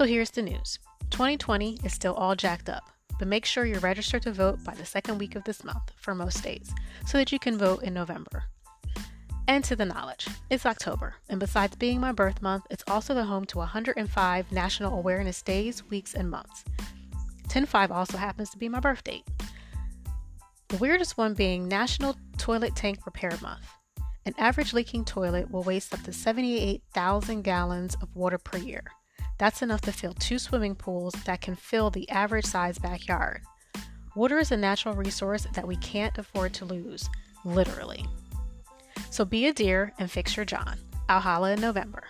So here's the news 2020 is still all jacked up, but make sure you're registered to vote by the second week of this month for most states so that you can vote in November. And to the knowledge, it's October, and besides being my birth month, it's also the home to 105 National Awareness Days, weeks, and months. 10 5 also happens to be my birth date. The weirdest one being National Toilet Tank Repair Month. An average leaking toilet will waste up to 78,000 gallons of water per year. That's enough to fill two swimming pools that can fill the average size backyard. Water is a natural resource that we can't afford to lose, literally. So be a dear and fix your John. I'll holla in November.